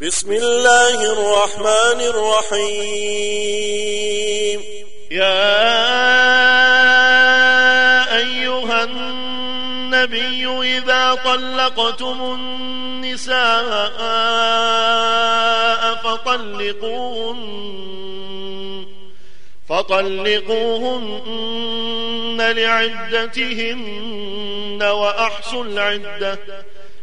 بسم الله الرحمن الرحيم. يا أيها النبي إذا طلقتم النساء فطلقوهن فطلقوهن لعدتهن وأحصوا العدة.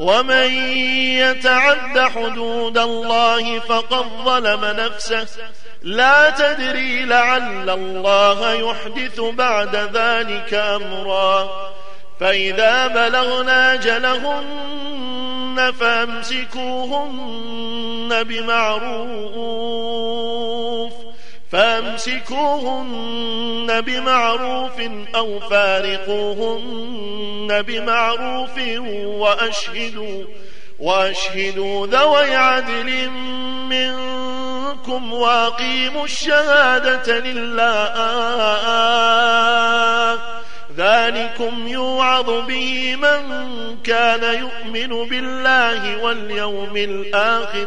ومن يتعد حدود الله فقد ظلم نفسه. لا تدري لعل الله يحدث بعد ذلك أمرا. فإذا بلغنا جلهن فأمسكوهن بمعروف. فأمسكوهن بمعروف أو فارقوهن بمعروف وأشهدوا وأشهدوا ذوي عدل منكم وأقيموا الشهادة لله. ذلكم يوعظ به من كان يؤمن بالله واليوم الآخر.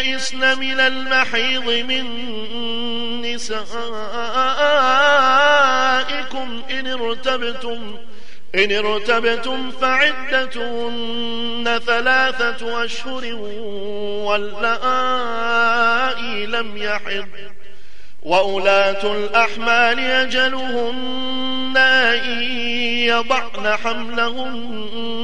يئسن من المحيض من نسائكم. إن ارتبتم إن ارتبتم فعدتهن ثلاثة أشهر واللائي لم يحض. وأولاة الأحمال يجلهن أن يضعن حملهن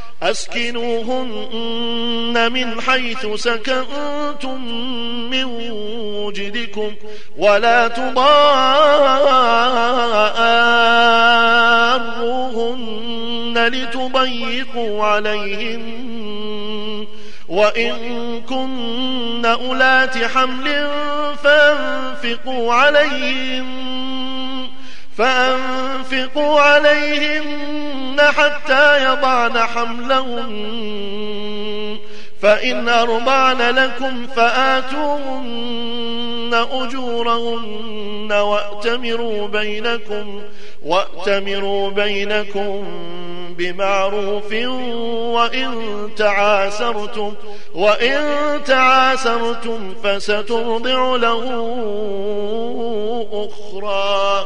أسكنوهن من حيث سكنتم من وجدكم ولا تضاروهن لتضيقوا عليهن وإن كن أولات حمل فأنفقوا عليهن فأنفقوا عليهن حتى يضعن حملهن. فإن أرضعن لكم فآتوهن أجورهن وأتمروا بينكم وأتمروا بينكم بمعروف وإن تعاسرتم وإن تعاسرتم فسترضع له أخرى.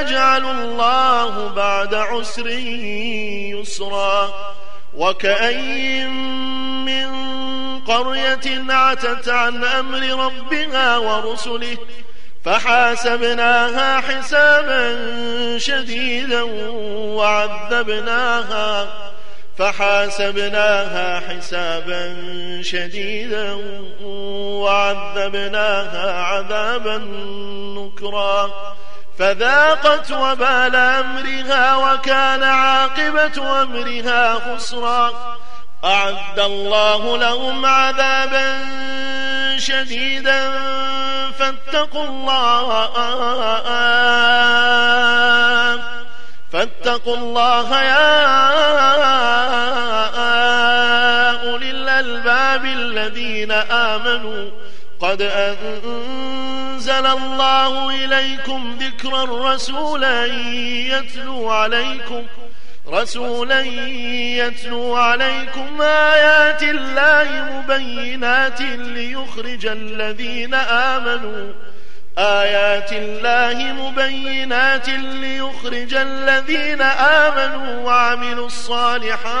سيجعل الله بعد عسر يسرا وكأي من قرية عتت عن أمر ربها ورسله فحاسبناها حسابا شديدا وعذبناها فحاسبناها حسابا شديدا وعذبناها عذابا نكرا فذاقت وبال أمرها وكان عاقبة أمرها خسرا. أعد الله لهم عذابا شديدا. فاتقوا الله فاتقوا الله يا أولي الألباب الذين آمنوا. قد أنزل الله إليكم ذكرا رسولا يتلو عليكم رسولا يتلو عليكم آيات الله مبينات ليخرج الذين آمنوا. آيات الله مبينات ليخرج الذين آمنوا وعملوا الصالحات.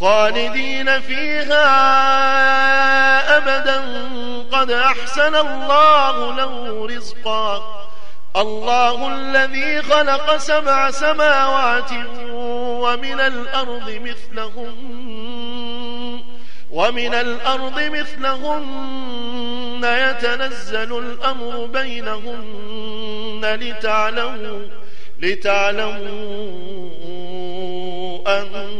خالدين فيها أبدا. قد أحسن الله له رزقا. الله الذي خلق سبع سماوات ومن الأرض مثلهم ومن الأرض مثلهن يتنزل الأمر بينهن لتعلموا لتعلموا أن